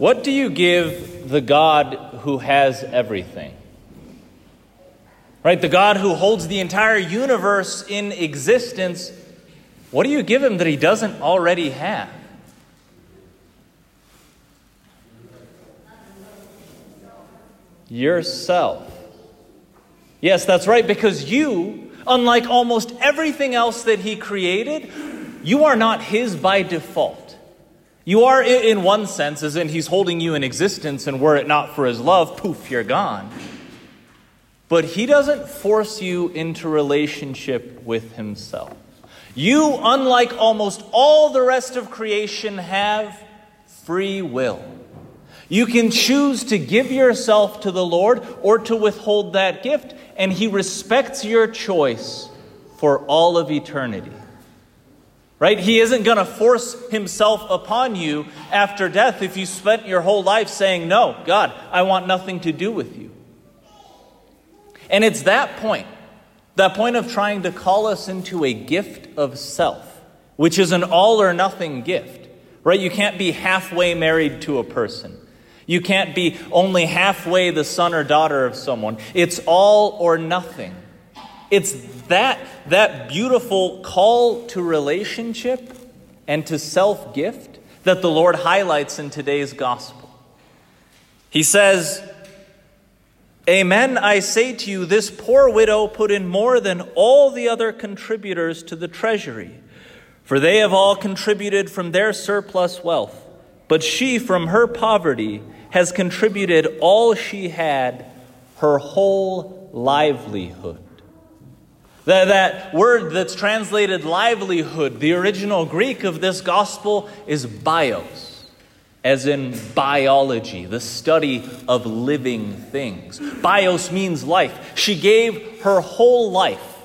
What do you give the God who has everything? Right? The God who holds the entire universe in existence. What do you give him that he doesn't already have? Yourself. Yes, that's right, because you, unlike almost everything else that he created, you are not his by default. You are, in one sense, as in he's holding you in existence, and were it not for his love, poof, you're gone. But he doesn't force you into relationship with himself. You, unlike almost all the rest of creation, have free will. You can choose to give yourself to the Lord or to withhold that gift, and He respects your choice for all of eternity. Right? He isn't going to force Himself upon you after death if you spent your whole life saying, No, God, I want nothing to do with you. And it's that point, that point of trying to call us into a gift of self, which is an all or nothing gift. Right? You can't be halfway married to a person. You can't be only halfway the son or daughter of someone. It's all or nothing. It's that, that beautiful call to relationship and to self gift that the Lord highlights in today's gospel. He says, Amen, I say to you, this poor widow put in more than all the other contributors to the treasury, for they have all contributed from their surplus wealth, but she from her poverty has contributed all she had, her whole livelihood. That, that word that's translated livelihood, the original Greek of this gospel is bios, as in biology, the study of living things. Bios means life. She gave her whole life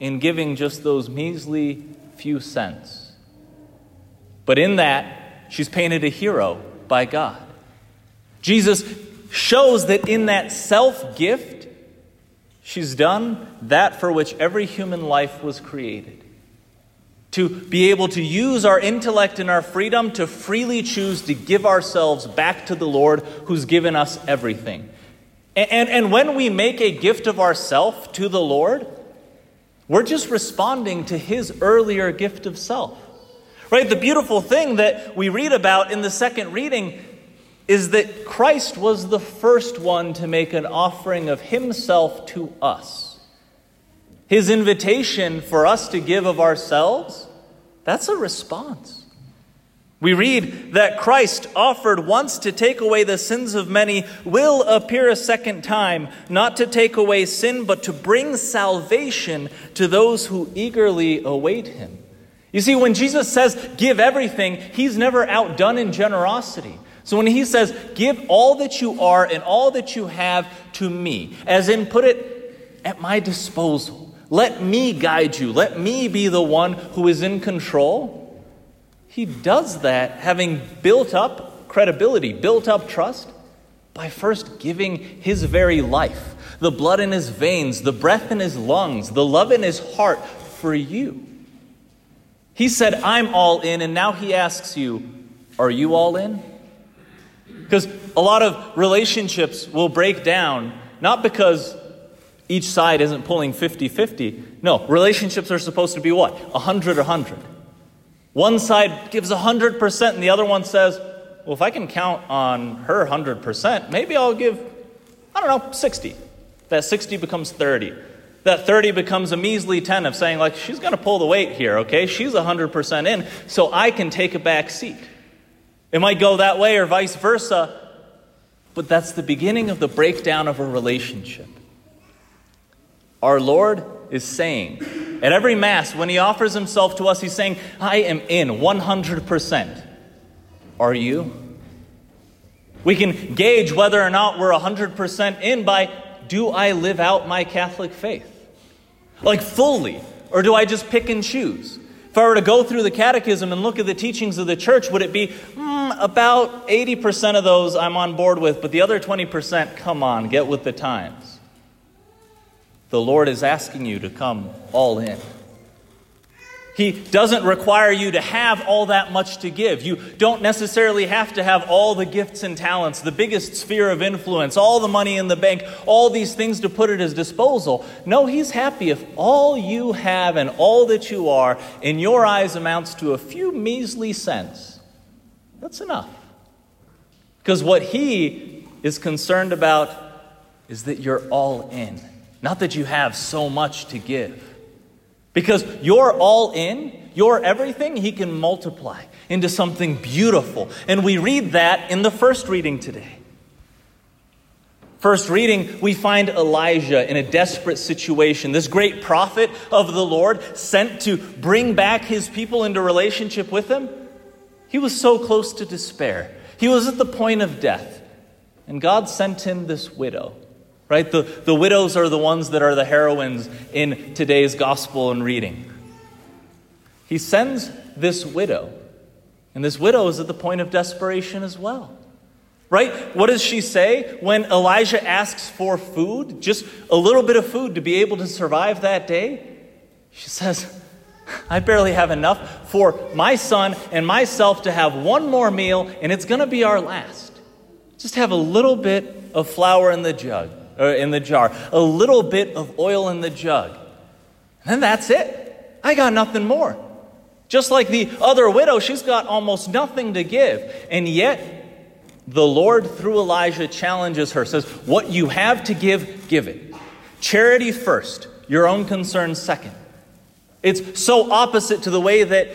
in giving just those measly few cents. But in that, she's painted a hero by God. Jesus shows that in that self gift, she's done that for which every human life was created. To be able to use our intellect and our freedom to freely choose to give ourselves back to the Lord who's given us everything. And, and, and when we make a gift of ourself to the Lord, we're just responding to his earlier gift of self. Right? The beautiful thing that we read about in the second reading is that Christ was the first one to make an offering of himself to us. His invitation for us to give of ourselves, that's a response. We read that Christ, offered once to take away the sins of many, will appear a second time, not to take away sin, but to bring salvation to those who eagerly await him. You see, when Jesus says, give everything, he's never outdone in generosity. So when he says, Give all that you are and all that you have to me, as in put it at my disposal, let me guide you, let me be the one who is in control, he does that having built up credibility, built up trust, by first giving his very life, the blood in his veins, the breath in his lungs, the love in his heart for you. He said, I'm all in, and now he asks you, Are you all in? Because a lot of relationships will break down not because each side isn't pulling 50 50. No, relationships are supposed to be what? 100 100. One side gives 100%, and the other one says, well, if I can count on her 100%, maybe I'll give, I don't know, 60. That 60 becomes 30. That 30 becomes a measly 10 of saying, like, she's going to pull the weight here, okay? She's 100% in, so I can take a back seat. It might go that way or vice versa, but that's the beginning of the breakdown of a relationship. Our Lord is saying, at every Mass, when He offers Himself to us, He's saying, I am in 100%. Are you? We can gauge whether or not we're 100% in by do I live out my Catholic faith? Like fully, or do I just pick and choose? If I were to go through the catechism and look at the teachings of the church, would it be mm, about 80% of those I'm on board with, but the other 20%, come on, get with the times? The Lord is asking you to come all in. He doesn't require you to have all that much to give. You don't necessarily have to have all the gifts and talents, the biggest sphere of influence, all the money in the bank, all these things to put at his disposal. No, he's happy if all you have and all that you are in your eyes amounts to a few measly cents. That's enough. Because what he is concerned about is that you're all in, not that you have so much to give. Because you're all in, you're everything, he can multiply into something beautiful. And we read that in the first reading today. First reading, we find Elijah in a desperate situation. This great prophet of the Lord, sent to bring back his people into relationship with him, he was so close to despair. He was at the point of death. And God sent him this widow right? The, the widows are the ones that are the heroines in today's gospel and reading. He sends this widow, and this widow is at the point of desperation as well. Right? What does she say when Elijah asks for food? Just a little bit of food to be able to survive that day? She says, I barely have enough for my son and myself to have one more meal, and it's going to be our last. Just have a little bit of flour in the jug or in the jar, a little bit of oil in the jug. And then that's it. I got nothing more. Just like the other widow, she's got almost nothing to give. And yet, the Lord, through Elijah, challenges her, says, What you have to give, give it. Charity first, your own concerns second. It's so opposite to the way that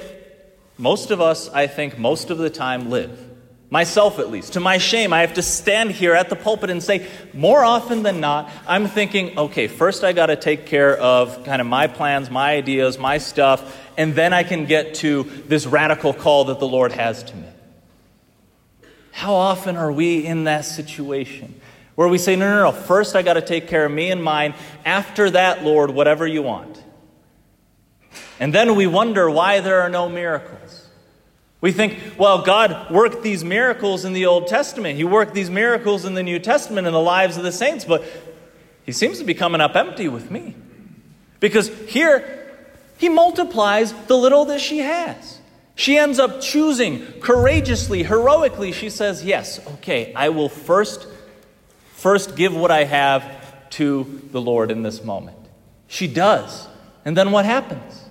most of us, I think, most of the time live myself at least. To my shame, I have to stand here at the pulpit and say, more often than not, I'm thinking, okay, first I got to take care of kind of my plans, my ideas, my stuff, and then I can get to this radical call that the Lord has to me. How often are we in that situation where we say, no, no, no, first I got to take care of me and mine, after that, Lord, whatever you want. And then we wonder why there are no miracles. We think, well, God worked these miracles in the Old Testament. He worked these miracles in the New Testament in the lives of the saints, but he seems to be coming up empty with me. Because here, he multiplies the little that she has. She ends up choosing courageously, heroically. She says, Yes, okay, I will first, first give what I have to the Lord in this moment. She does. And then what happens?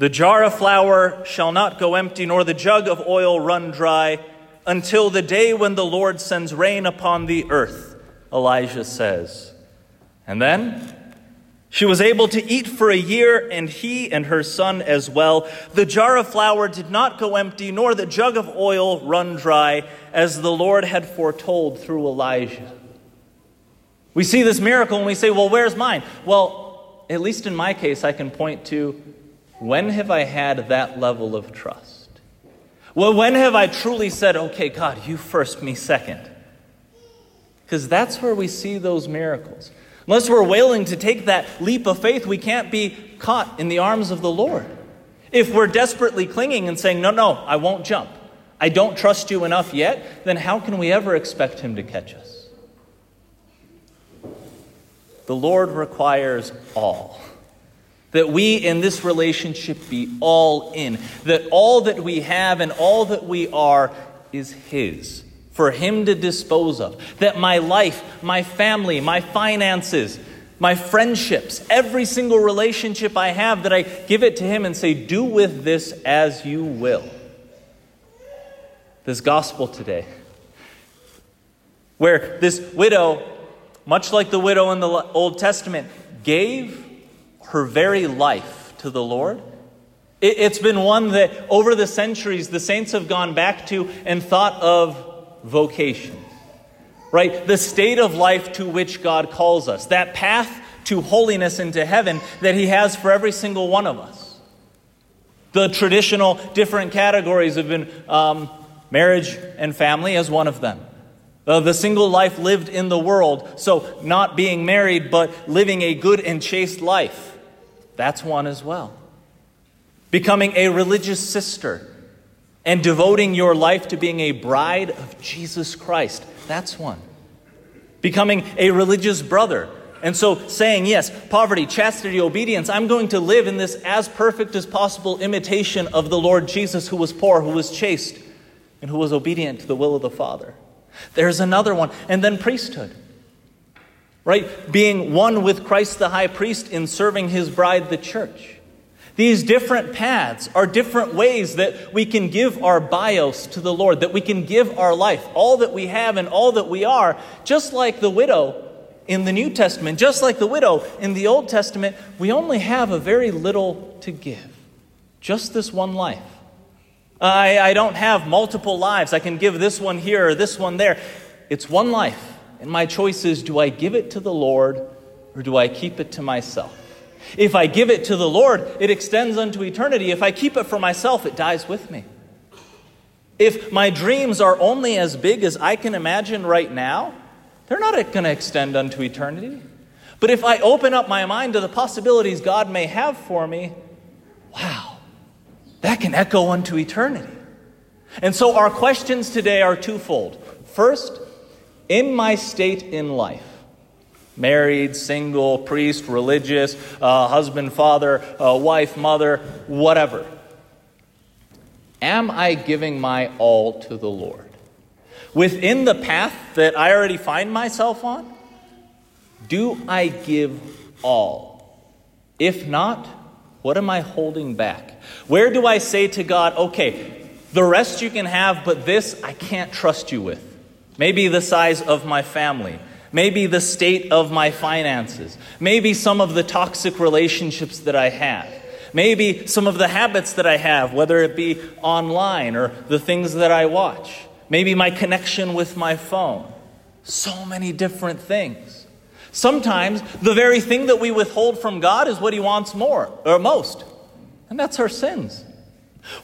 The jar of flour shall not go empty, nor the jug of oil run dry, until the day when the Lord sends rain upon the earth, Elijah says. And then she was able to eat for a year, and he and her son as well. The jar of flour did not go empty, nor the jug of oil run dry, as the Lord had foretold through Elijah. We see this miracle and we say, well, where's mine? Well, at least in my case, I can point to when have I had that level of trust? Well, when have I truly said, okay, God, you first, me second? Because that's where we see those miracles. Unless we're willing to take that leap of faith, we can't be caught in the arms of the Lord. If we're desperately clinging and saying, no, no, I won't jump, I don't trust you enough yet, then how can we ever expect Him to catch us? The Lord requires all. That we in this relationship be all in. That all that we have and all that we are is His, for Him to dispose of. That my life, my family, my finances, my friendships, every single relationship I have, that I give it to Him and say, Do with this as you will. This gospel today, where this widow, much like the widow in the Old Testament, gave her very life to the Lord. It's been one that over the centuries the saints have gone back to and thought of vocation, right? The state of life to which God calls us, that path to holiness into heaven that He has for every single one of us. The traditional different categories have been um, marriage and family as one of them. Uh, the single life lived in the world, so not being married, but living a good and chaste life. That's one as well. Becoming a religious sister and devoting your life to being a bride of Jesus Christ. That's one. Becoming a religious brother And so, saying, yes, poverty, chastity, obedience, I'm going to live in this as perfect as possible imitation of the Lord Jesus, who was poor, who was chaste, and who was obedient to the will of the Father. There's another one. And then priesthood, right? Being one with Christ the high priest in serving his bride, the church. These different paths are different ways that we can give our bios to the Lord, that we can give our life, all that we have and all that we are, just like the widow in the New Testament, just like the widow in the Old Testament, we only have a very little to give. Just this one life. I, I don't have multiple lives. I can give this one here or this one there. It's one life. And my choice is do I give it to the Lord or do I keep it to myself? If I give it to the Lord, it extends unto eternity. If I keep it for myself, it dies with me. If my dreams are only as big as I can imagine right now, they're not going to extend unto eternity. But if I open up my mind to the possibilities God may have for me, wow, that can echo unto eternity. And so our questions today are twofold. First, in my state in life, married, single, priest, religious, uh, husband, father, uh, wife, mother, whatever, am I giving my all to the Lord? within the path that I already find myself on? Do I give all? If not, what am I holding back? Where do I say to God, okay, the rest you can have, but this I can't trust you with? Maybe the size of my family. Maybe the state of my finances. Maybe some of the toxic relationships that I have. Maybe some of the habits that I have, whether it be online or the things that I watch maybe my connection with my phone. So many different things. Sometimes the very thing that we withhold from God is what He wants more or most, and that's our sins.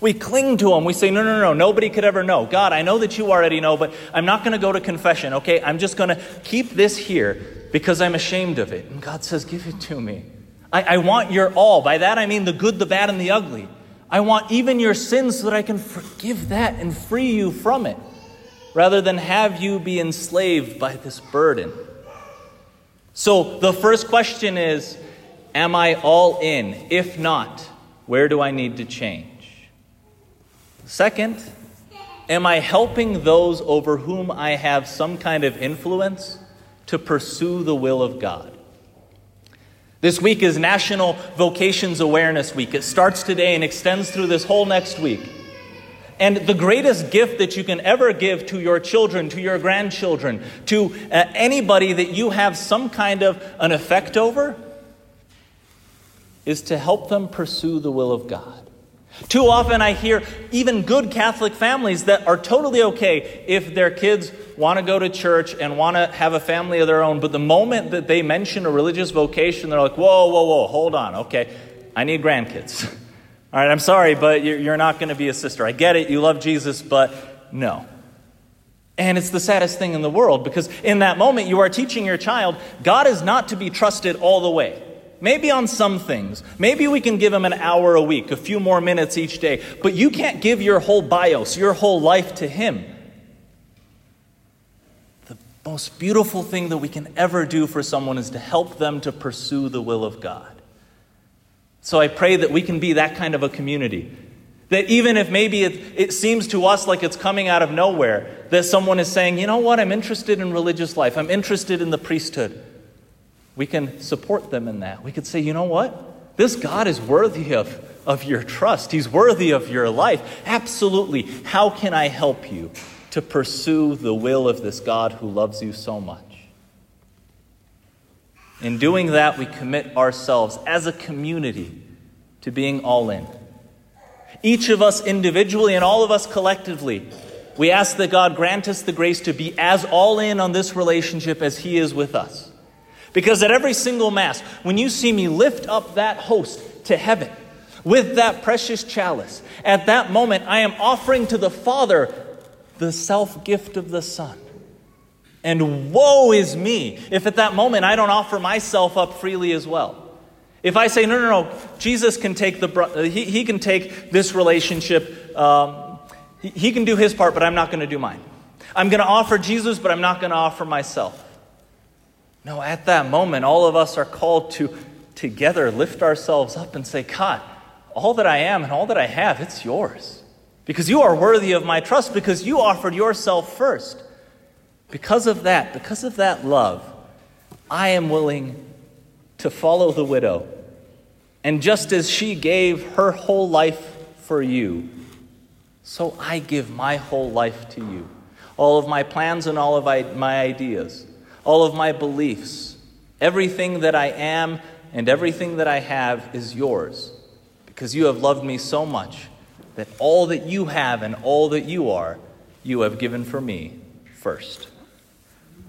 We cling to Him. We say, No, no, no, nobody could ever know. God, I know that you already know, but I'm not going to go to confession, okay? I'm just going to keep this here because I'm ashamed of it. And God says, Give it to me. I, I want your all. By that I mean the good, the bad, and the ugly. I want even your sins so that I can forgive that and free you from it rather than have you be enslaved by this burden. So the first question is Am I all in? If not, where do I need to change? Second, am I helping those over whom I have some kind of influence to pursue the will of God? This week is National Vocations Awareness Week. It starts today and extends through this whole next week. And the greatest gift that you can ever give to your children, to your grandchildren, to uh, anybody that you have some kind of an effect over, is to help them pursue the will of God. Too often I hear even good Catholic families that are totally okay if their kids want to go to church and want to have a family of their own, but the moment that they mention a religious vocation, they're like, whoa, whoa, whoa, hold on, okay, I need grandkids. All right, I'm sorry, but you're not going to be a sister. I get it, you love Jesus, but no. And it's the saddest thing in the world because in that moment you are teaching your child God is not to be trusted all the way. Maybe on some things. Maybe we can give him an hour a week, a few more minutes each day, but you can't give your whole bios, your whole life to him. The most beautiful thing that we can ever do for someone is to help them to pursue the will of God. So I pray that we can be that kind of a community. That even if maybe it, it seems to us like it's coming out of nowhere, that someone is saying, you know what, I'm interested in religious life, I'm interested in the priesthood. We can support them in that. We could say, you know what? This God is worthy of, of your trust. He's worthy of your life. Absolutely. How can I help you to pursue the will of this God who loves you so much? In doing that, we commit ourselves as a community to being all in. Each of us individually and all of us collectively, we ask that God grant us the grace to be as all in on this relationship as He is with us. Because at every single Mass, when you see me lift up that host to heaven with that precious chalice, at that moment I am offering to the Father the self gift of the Son. And woe is me if at that moment I don't offer myself up freely as well. If I say, no, no, no, Jesus can take, the, uh, he, he can take this relationship, um, he, he can do his part, but I'm not going to do mine. I'm going to offer Jesus, but I'm not going to offer myself. No, at that moment, all of us are called to together lift ourselves up and say, God, all that I am and all that I have, it's yours. Because you are worthy of my trust, because you offered yourself first. Because of that, because of that love, I am willing to follow the widow. And just as she gave her whole life for you, so I give my whole life to you. All of my plans and all of my ideas, all of my beliefs, everything that I am and everything that I have is yours because you have loved me so much that all that you have and all that you are, you have given for me first.